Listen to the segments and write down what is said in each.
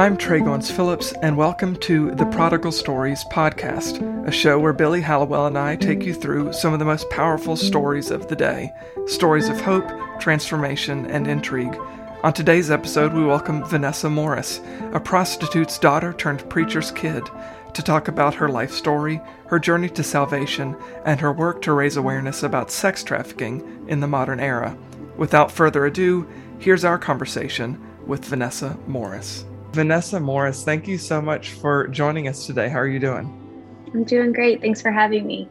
I'm Trey Phillips, and welcome to the Prodigal Stories podcast, a show where Billy Hallowell and I take you through some of the most powerful stories of the day stories of hope, transformation, and intrigue. On today's episode, we welcome Vanessa Morris, a prostitute's daughter turned preacher's kid, to talk about her life story, her journey to salvation, and her work to raise awareness about sex trafficking in the modern era. Without further ado, here's our conversation with Vanessa Morris. Vanessa Morris, thank you so much for joining us today. How are you doing? I'm doing great. Thanks for having me.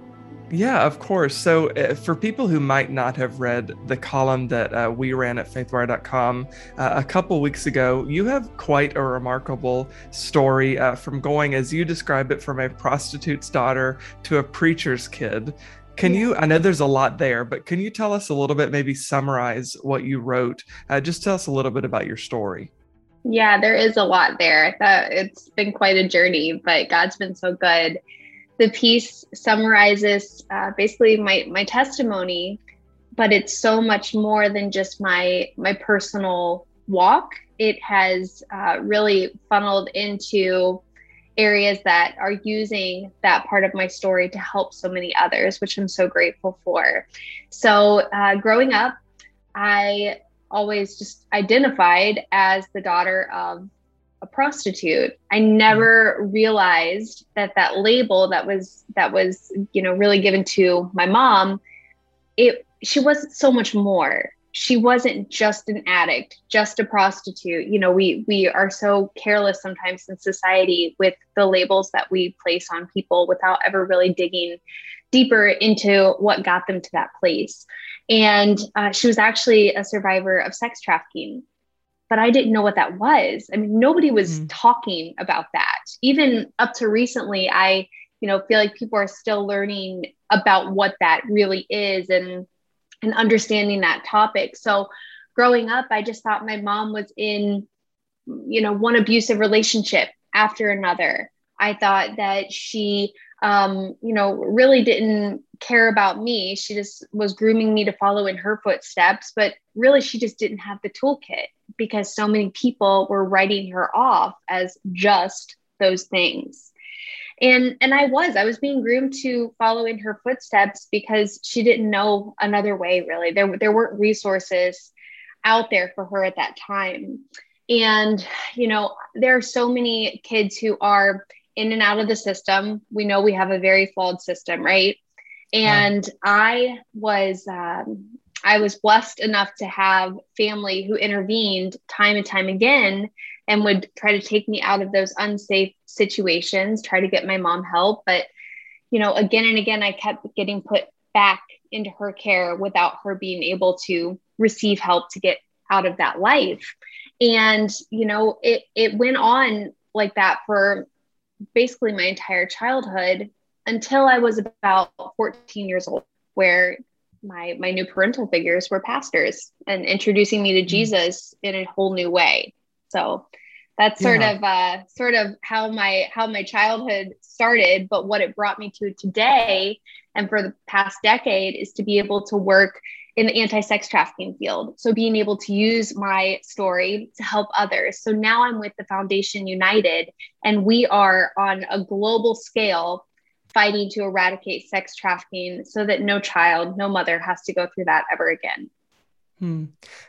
Yeah, of course. So, uh, for people who might not have read the column that uh, we ran at faithwire.com uh, a couple weeks ago, you have quite a remarkable story uh, from going, as you describe it, from a prostitute's daughter to a preacher's kid. Can you? I know there's a lot there, but can you tell us a little bit, maybe summarize what you wrote? Uh, just tell us a little bit about your story. Yeah, there is a lot there. That it's been quite a journey, but God's been so good. The piece summarizes uh, basically my my testimony, but it's so much more than just my my personal walk. It has uh, really funneled into areas that are using that part of my story to help so many others, which I'm so grateful for. So, uh, growing up, I always just identified as the daughter of a prostitute. I never realized that that label that was that was you know really given to my mom, it she wasn't so much more. She wasn't just an addict, just a prostitute. You know, we we are so careless sometimes in society with the labels that we place on people without ever really digging deeper into what got them to that place. And uh, she was actually a survivor of sex trafficking. But I didn't know what that was. I mean, nobody was mm. talking about that. Even up to recently, I, you know, feel like people are still learning about what that really is and and understanding that topic. So growing up, I just thought my mom was in, you know, one abusive relationship after another. I thought that she um, you know, really didn't care about me. She just was grooming me to follow in her footsteps, but really she just didn't have the toolkit because so many people were writing her off as just those things. And and I was I was being groomed to follow in her footsteps because she didn't know another way really. There there weren't resources out there for her at that time. And you know, there are so many kids who are in and out of the system. We know we have a very flawed system, right? And yeah. I was um, I was blessed enough to have family who intervened time and time again and would try to take me out of those unsafe situations, try to get my mom help. But, you know, again and again, I kept getting put back into her care without her being able to receive help to get out of that life. And, you know, it, it went on like that for basically my entire childhood until I was about 14 years old, where my my new parental figures were pastors and introducing me to mm-hmm. Jesus in a whole new way. So that's sort yeah. of uh, sort of how my how my childhood started, but what it brought me to today and for the past decade is to be able to work in the anti-sex trafficking field. So being able to use my story to help others. So now I'm with the Foundation United and we are on a global scale fighting to eradicate sex trafficking so that no child, no mother has to go through that ever again. Hmm.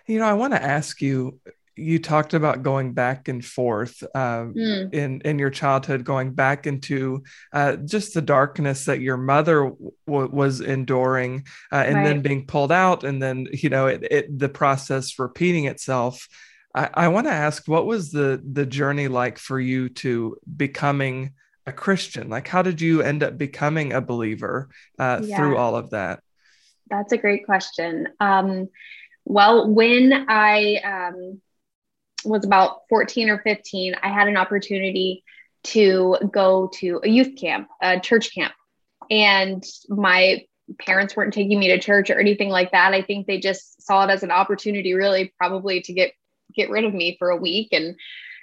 You know, I want to ask you you talked about going back and forth uh, mm. in in your childhood, going back into uh, just the darkness that your mother w- was enduring, uh, and right. then being pulled out, and then you know it, it the process repeating itself. I, I want to ask, what was the the journey like for you to becoming a Christian? Like, how did you end up becoming a believer uh, yeah. through all of that? That's a great question. Um, well, when I um, was about 14 or 15, I had an opportunity to go to a youth camp, a church camp. And my parents weren't taking me to church or anything like that. I think they just saw it as an opportunity really probably to get get rid of me for a week and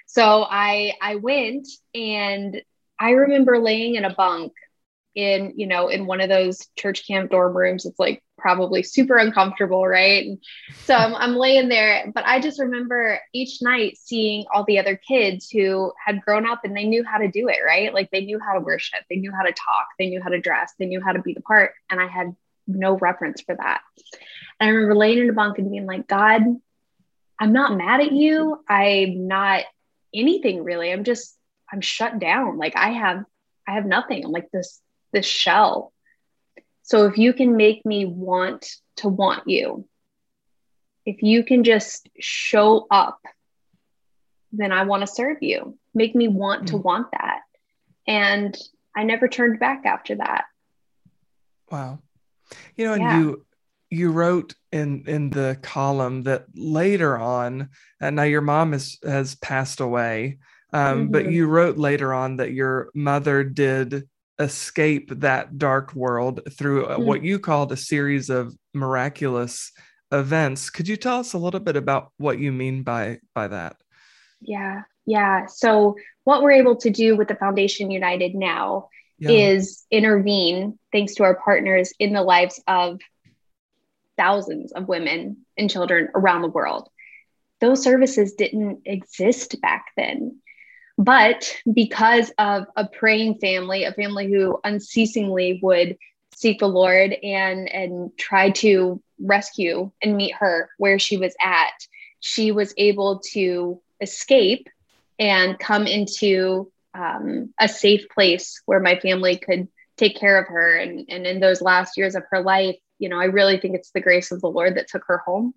so I I went and I remember laying in a bunk in, you know, in one of those church camp dorm rooms. It's like probably super uncomfortable, right? And so I'm, I'm laying there, but I just remember each night seeing all the other kids who had grown up and they knew how to do it, right? Like they knew how to worship, they knew how to talk, they knew how to dress, they knew how to be the part. And I had no reference for that. And I remember laying in a bunk and being like, God, I'm not mad at you. I'm not anything really. I'm just, I'm shut down. Like I have, I have nothing. I'm like this, this shell so if you can make me want to want you, if you can just show up, then I want to serve you. Make me want mm to want that. And I never turned back after that. Wow. You know, and yeah. you you wrote in in the column that later on, and now your mom has has passed away, um, mm-hmm. but you wrote later on that your mother did escape that dark world through mm. what you called a series of miraculous events. Could you tell us a little bit about what you mean by by that? Yeah. Yeah. So what we're able to do with the Foundation United now yeah. is intervene thanks to our partners in the lives of thousands of women and children around the world. Those services didn't exist back then. But because of a praying family, a family who unceasingly would seek the Lord and and try to rescue and meet her where she was at, she was able to escape and come into um, a safe place where my family could take care of her. And, and in those last years of her life, you know, I really think it's the grace of the Lord that took her home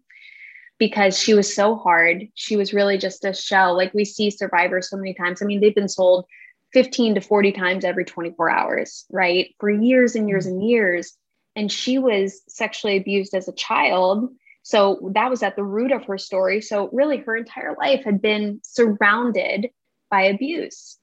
because she was so hard. She was really just a shell. Like we see survivors so many times. I mean, they've been sold 15 to 40 times every 24 hours, right? For years and years and years. And she was sexually abused as a child. So that was at the root of her story. So really, her entire life had been surrounded by abuse.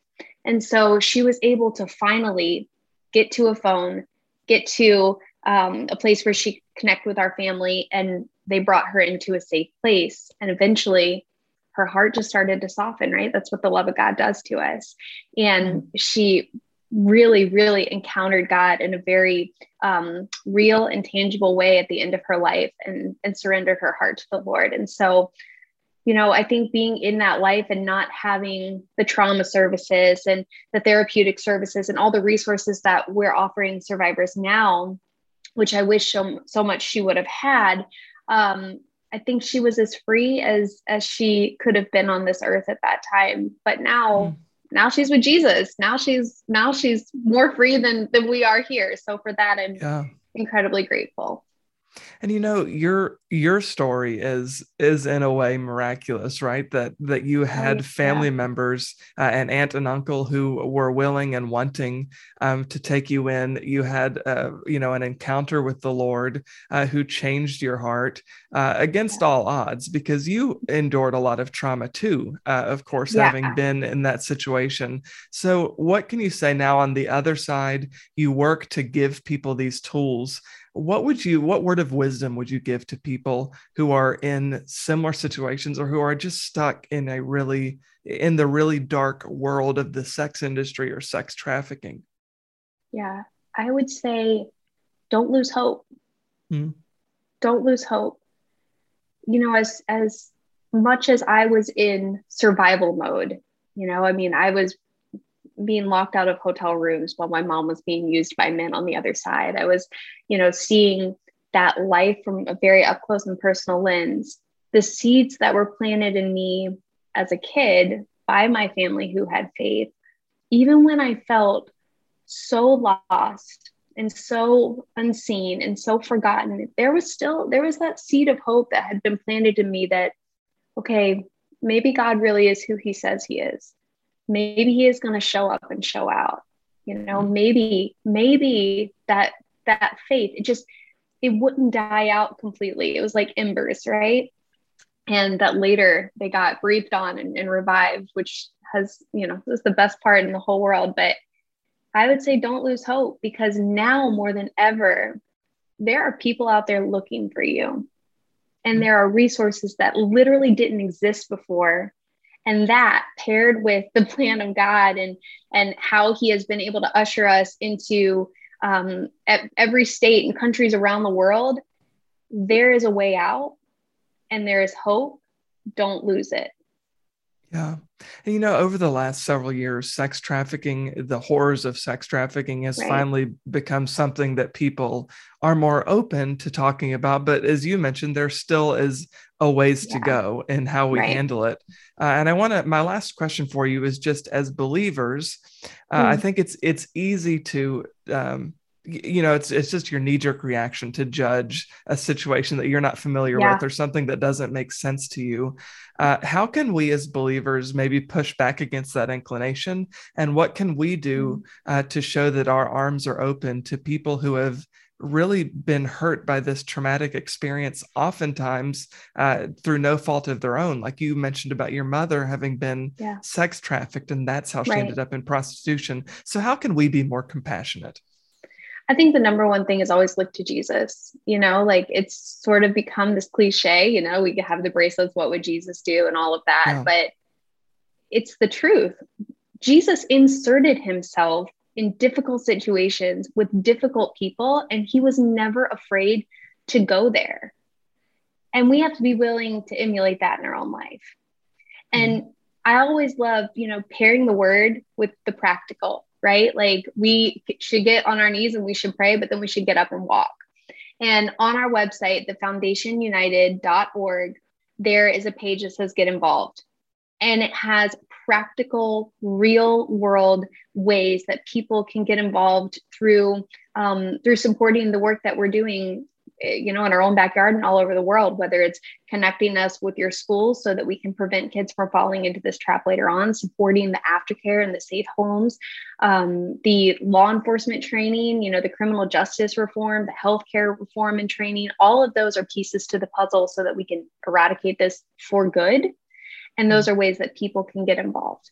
And so she was able to finally get to a phone, get to um, a place where she connect with our family and they brought her into a safe place and eventually her heart just started to soften right? That's what the love of god does to us. And mm-hmm. she really really encountered god in a very um, real and tangible way at the end of her life and and surrendered her heart to the lord. And so you know i think being in that life and not having the trauma services and the therapeutic services and all the resources that we're offering survivors now which i wish so, so much she would have had um, I think she was as free as as she could have been on this earth at that time. But now, mm. now she's with Jesus. Now she's now she's more free than than we are here. So for that, I'm yeah. incredibly grateful. And you know, your your story is is in a way miraculous, right? That that you had family yeah. members uh, and aunt and uncle who were willing and wanting um, to take you in. You had uh, you know an encounter with the Lord uh, who changed your heart uh, against yeah. all odds because you endured a lot of trauma too. Uh, of course, yeah. having been in that situation. So, what can you say now on the other side? You work to give people these tools what would you what word of wisdom would you give to people who are in similar situations or who are just stuck in a really in the really dark world of the sex industry or sex trafficking? Yeah i would say don't lose hope. Hmm. don't lose hope. You know as as much as i was in survival mode you know i mean i was being locked out of hotel rooms while my mom was being used by men on the other side. I was, you know, seeing that life from a very up close and personal lens. The seeds that were planted in me as a kid by my family who had faith, even when I felt so lost and so unseen and so forgotten, there was still there was that seed of hope that had been planted in me that, okay, maybe God really is who he says he is maybe he is going to show up and show out you know maybe maybe that that faith it just it wouldn't die out completely. It was like embers right? And that later they got breathed on and, and revived which has you know is the best part in the whole world. But i would say don't lose hope because now more than ever there are people out there looking for you. And mm-hmm. there are resources that literally didn't exist before and that paired with the plan of god and and how he has been able to usher us into um, every state and countries around the world there is a way out and there is hope. Don't lose it. Yeah. And, you know, over the last several years, sex trafficking, the horrors of sex trafficking has right. finally become something that people are more open to talking about. But as you mentioned, there still is a ways yeah. to go in how we right. handle it. Uh, and I want to, my last question for you is just as believers, uh, mm. I think it's, it's easy to, um, you know it's it's just your knee jerk reaction to judge a situation that you're not familiar yeah. with or something that doesn't make sense to you uh, how can we as believers maybe push back against that inclination and what can we do mm-hmm. uh, to show that our arms are open to people who have really been hurt by this traumatic experience oftentimes uh, through no fault of their own like you mentioned about your mother having been yeah. sex trafficked and that's how she right. ended up in prostitution so how can we be more compassionate I think the number one thing is always look to Jesus. You know, like it's sort of become this cliche, you know, we have the bracelets, what would Jesus do, and all of that. Yeah. But it's the truth. Jesus inserted himself in difficult situations with difficult people, and he was never afraid to go there. And we have to be willing to emulate that in our own life. And mm. I always love, you know, pairing the word with the practical right? Like we should get on our knees and we should pray, but then we should get up and walk. And on our website, the foundationunited.org, there is a page that says get involved. And it has practical, real world ways that people can get involved through um, through supporting the work that we're doing you know, in our own backyard and all over the world, whether it's connecting us with your schools so that we can prevent kids from falling into this trap later on, supporting the aftercare and the safe homes, um, the law enforcement training, you know, the criminal justice reform, the healthcare reform and training, all of those are pieces to the puzzle so that we can eradicate this for good. And those mm. are ways that people can get involved.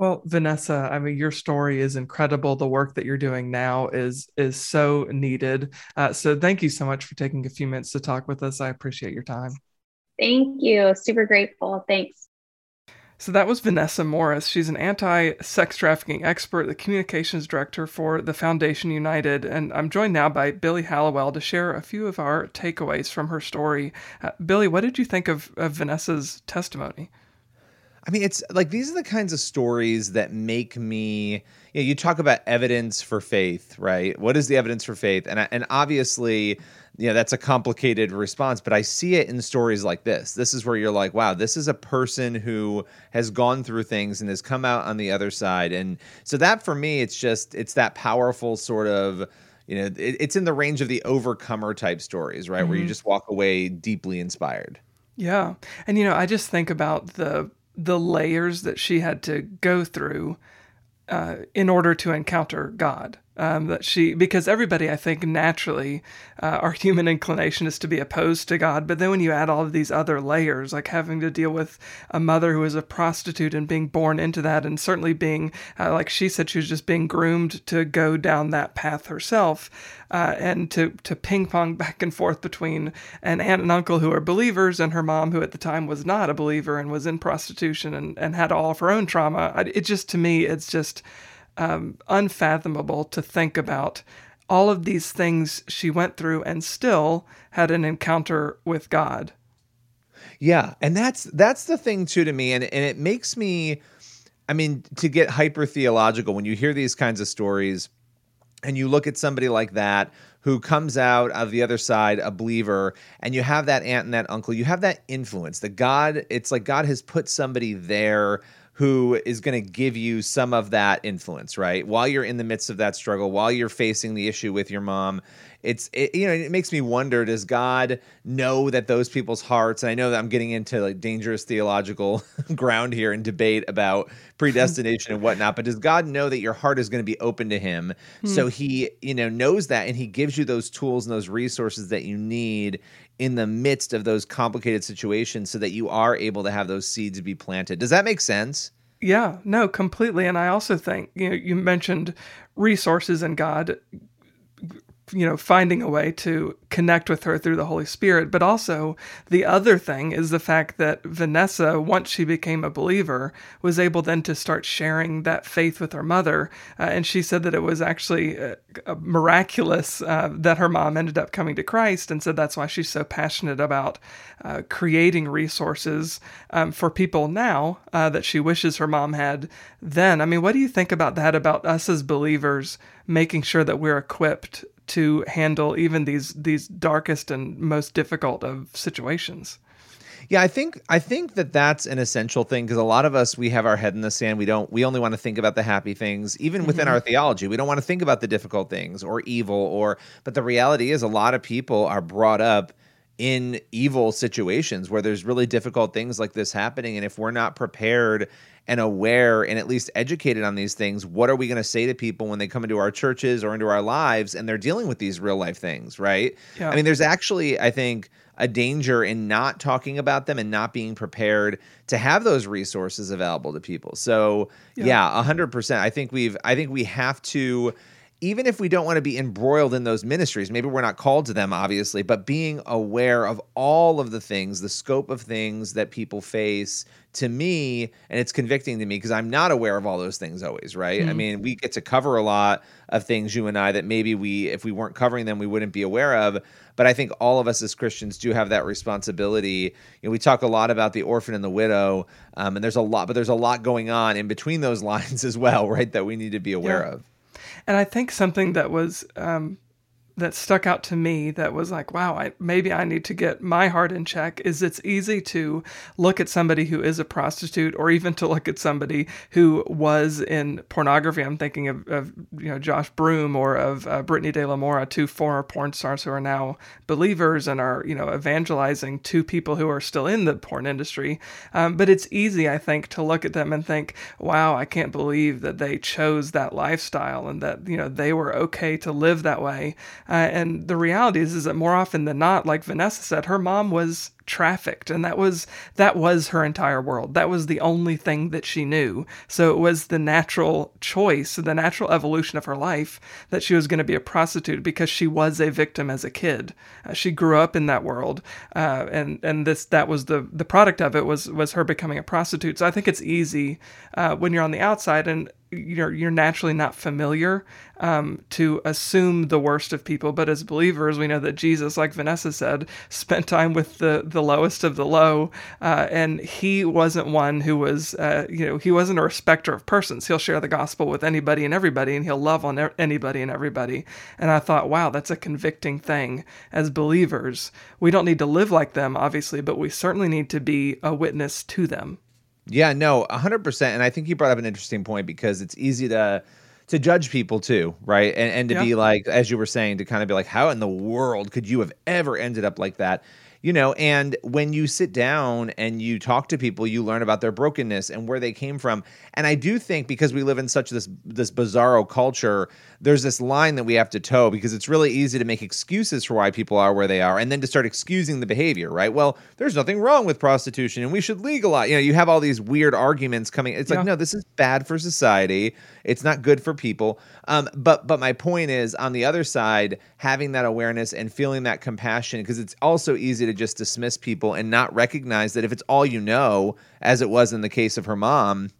Well, Vanessa, I mean, your story is incredible. The work that you're doing now is is so needed. Uh, so, thank you so much for taking a few minutes to talk with us. I appreciate your time. Thank you. Super grateful. Thanks. So that was Vanessa Morris. She's an anti sex trafficking expert, the communications director for the Foundation United. And I'm joined now by Billy Hallowell to share a few of our takeaways from her story. Uh, Billy, what did you think of, of Vanessa's testimony? I mean, it's like these are the kinds of stories that make me. You, know, you talk about evidence for faith, right? What is the evidence for faith? And and obviously, you know, that's a complicated response, but I see it in stories like this. This is where you're like, wow, this is a person who has gone through things and has come out on the other side. And so that for me, it's just it's that powerful sort of you know, it, it's in the range of the overcomer type stories, right? Mm-hmm. Where you mm-hmm. just walk away deeply inspired. Yeah. And you know, I just think about the the layers that she had to go through uh, in order to encounter God. Um, that she, because everybody, I think, naturally, uh, our human inclination is to be opposed to God. But then when you add all of these other layers, like having to deal with a mother who is a prostitute and being born into that, and certainly being, uh, like she said, she was just being groomed to go down that path herself, uh, and to to ping pong back and forth between an aunt and uncle who are believers and her mom who at the time was not a believer and was in prostitution and, and had all of her own trauma. It just to me, it's just um, unfathomable to think about all of these things she went through and still had an encounter with God. Yeah, and that's that's the thing too to me and and it makes me I mean to get hyper theological when you hear these kinds of stories and you look at somebody like that who comes out of the other side a believer and you have that aunt and that uncle you have that influence that god it's like god has put somebody there who is going to give you some of that influence, right? While you're in the midst of that struggle, while you're facing the issue with your mom, it's it, you know it makes me wonder: Does God know that those people's hearts? And I know that I'm getting into like dangerous theological ground here and debate about predestination and whatnot, but does God know that your heart is going to be open to Him? Hmm. So He you know knows that, and He gives you those tools and those resources that you need in the midst of those complicated situations so that you are able to have those seeds be planted. Does that make sense? Yeah, no, completely. And I also think, you know, you mentioned resources and God you know, finding a way to connect with her through the Holy Spirit. But also, the other thing is the fact that Vanessa, once she became a believer, was able then to start sharing that faith with her mother. Uh, and she said that it was actually uh, miraculous uh, that her mom ended up coming to Christ. And so that's why she's so passionate about uh, creating resources um, for people now uh, that she wishes her mom had then. I mean, what do you think about that, about us as believers making sure that we're equipped to handle even these these darkest and most difficult of situations. Yeah, I think I think that that's an essential thing because a lot of us we have our head in the sand. We don't. We only want to think about the happy things, even within mm-hmm. our theology. We don't want to think about the difficult things or evil or. But the reality is, a lot of people are brought up in evil situations where there's really difficult things like this happening, and if we're not prepared and aware and at least educated on these things, what are we going to say to people when they come into our churches or into our lives and they're dealing with these real life things, right? Yeah. I mean, there's actually, I think, a danger in not talking about them and not being prepared to have those resources available to people. So, yeah, a 100%. I think we've I think we have to even if we don't want to be embroiled in those ministries, maybe we're not called to them, obviously, but being aware of all of the things, the scope of things that people face to me, and it's convicting to me because I'm not aware of all those things always, right? Mm-hmm. I mean, we get to cover a lot of things, you and I, that maybe we, if we weren't covering them, we wouldn't be aware of. But I think all of us as Christians do have that responsibility. You know, we talk a lot about the orphan and the widow, um, and there's a lot, but there's a lot going on in between those lines as well, right? That we need to be aware yeah. of. And I think something that was um, that stuck out to me that was like, wow, I, maybe I need to get my heart in check is it's easy to look at somebody who is a prostitute or even to look at somebody who was in pornography. I'm thinking of, of you know, Josh Broome or of uh, Brittany De La Mora, two former porn stars who are now believers and are, you know, evangelizing to people who are still in the porn industry. Um, but it's easy, I think, to look at them and think, wow, I can't believe that they chose that lifestyle and that, you know, they were okay to live that way. Uh, and the reality is, is that more often than not, like Vanessa said, her mom was trafficked, and that was that was her entire world. That was the only thing that she knew. So it was the natural choice, the natural evolution of her life that she was going to be a prostitute because she was a victim as a kid. Uh, she grew up in that world, uh, and and this that was the the product of it was was her becoming a prostitute. So I think it's easy uh, when you're on the outside and you're you're naturally not familiar um, to assume the worst of people. But as believers, we know that Jesus, like Vanessa said, spent time with the the lowest of the low, uh, and he wasn't one who was uh, you know he wasn't a respecter of persons. He'll share the gospel with anybody and everybody, and he'll love on anybody and everybody. And I thought, wow, that's a convicting thing. As believers, we don't need to live like them, obviously, but we certainly need to be a witness to them. Yeah, no, 100%. And I think you brought up an interesting point because it's easy to to judge people too, right? And and to yeah. be like as you were saying to kind of be like how in the world could you have ever ended up like that? You know and when you sit down and you talk to people you learn about their brokenness and where they came from. And i do think because we live in such this this bizarro culture there's this line that we have to toe because it's really easy to make excuses for why people are where they are and then to start excusing the behavior right? Well there's nothing wrong with prostitution and we should legalize you know you have all these weird arguments coming. It's yeah. like no this is bad for society. It's not good for people. Um, but but my point is on the other side having that awareness and feeling that compassion because it's also easy to just dismiss people and not recognize that if it's all you know, as it was in the case of her mom,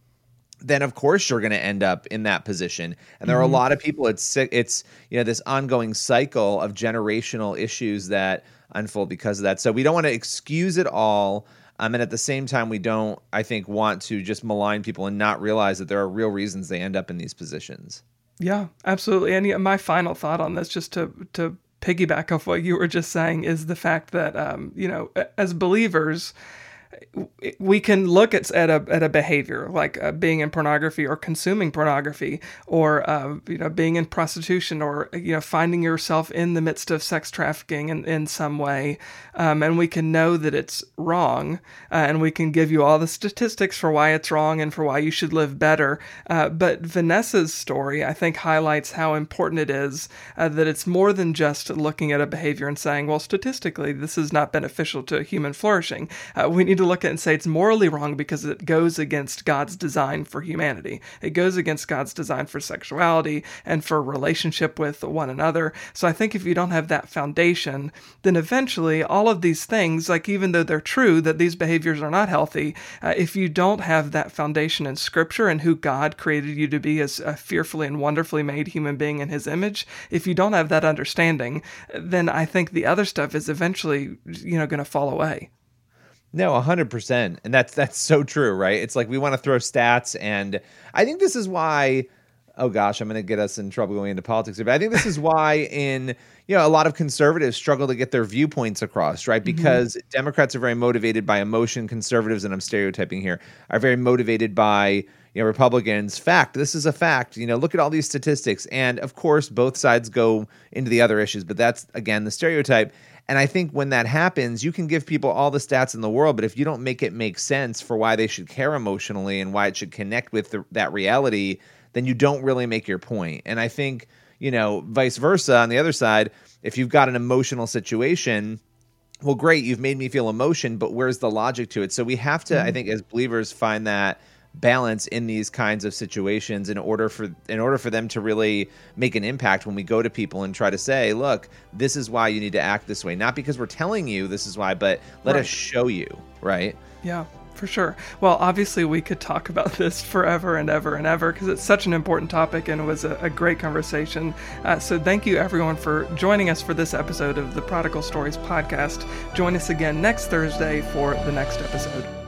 then of course you're going to end up in that position. And there mm-hmm. are a mm-hmm. lot of people. It's it's you know this ongoing cycle of generational issues that unfold because of that. So we don't want to excuse it all. Um, and at the same time, we don't, I think, want to just malign people and not realize that there are real reasons they end up in these positions. Yeah, absolutely. And my final thought on this, just to to piggyback off what you were just saying is the fact that um, you know as believers we can look at, at a at a behavior like uh, being in pornography or consuming pornography or uh, you know being in prostitution or you know finding yourself in the midst of sex trafficking in, in some way. Um, and we can know that it's wrong uh, and we can give you all the statistics for why it's wrong and for why you should live better. Uh, but Vanessa's story I think highlights how important it is uh, that it's more than just looking at a behavior and saying well statistically this is not beneficial to human flourishing. Uh, we need look at and say it's morally wrong because it goes against God's design for humanity. It goes against God's design for sexuality and for relationship with one another. So I think if you don't have that foundation, then eventually all of these things, like even though they're true that these behaviors are not healthy, uh, if you don't have that foundation in Scripture and who God created you to be as a fearfully and wonderfully made human being in His image, if you don't have that understanding, then I think the other stuff is eventually, you know, going to fall away. No, hundred percent, and that's that's so true, right? It's like we want to throw stats, and I think this is why. Oh gosh, I'm going to get us in trouble going into politics but I think this is why in you know a lot of conservatives struggle to get their viewpoints across, right? Mm-hmm. Because mm-hmm. Democrats are very motivated by emotion, conservatives, and I'm stereotyping here, are very motivated by you know Republicans. Fact, this is a fact. You know, look at all these statistics, and of course, both sides go into the other issues, but that's again the stereotype. And I think when that happens, you can give people all the stats in the world, but if you don't make it make sense for why they should care emotionally and why it should connect with the, that reality, then you don't really make your point. And I think, you know, vice versa on the other side, if you've got an emotional situation, well, great, you've made me feel emotion, but where's the logic to it? So we have to, mm-hmm. I think, as believers, find that balance in these kinds of situations in order for in order for them to really make an impact when we go to people and try to say look this is why you need to act this way not because we're telling you this is why but let right. us show you right yeah for sure. Well, obviously, we could talk about this forever and ever and ever because it's such an important topic and it was a, a great conversation. Uh, so, thank you everyone for joining us for this episode of the Prodigal Stories podcast. Join us again next Thursday for the next episode.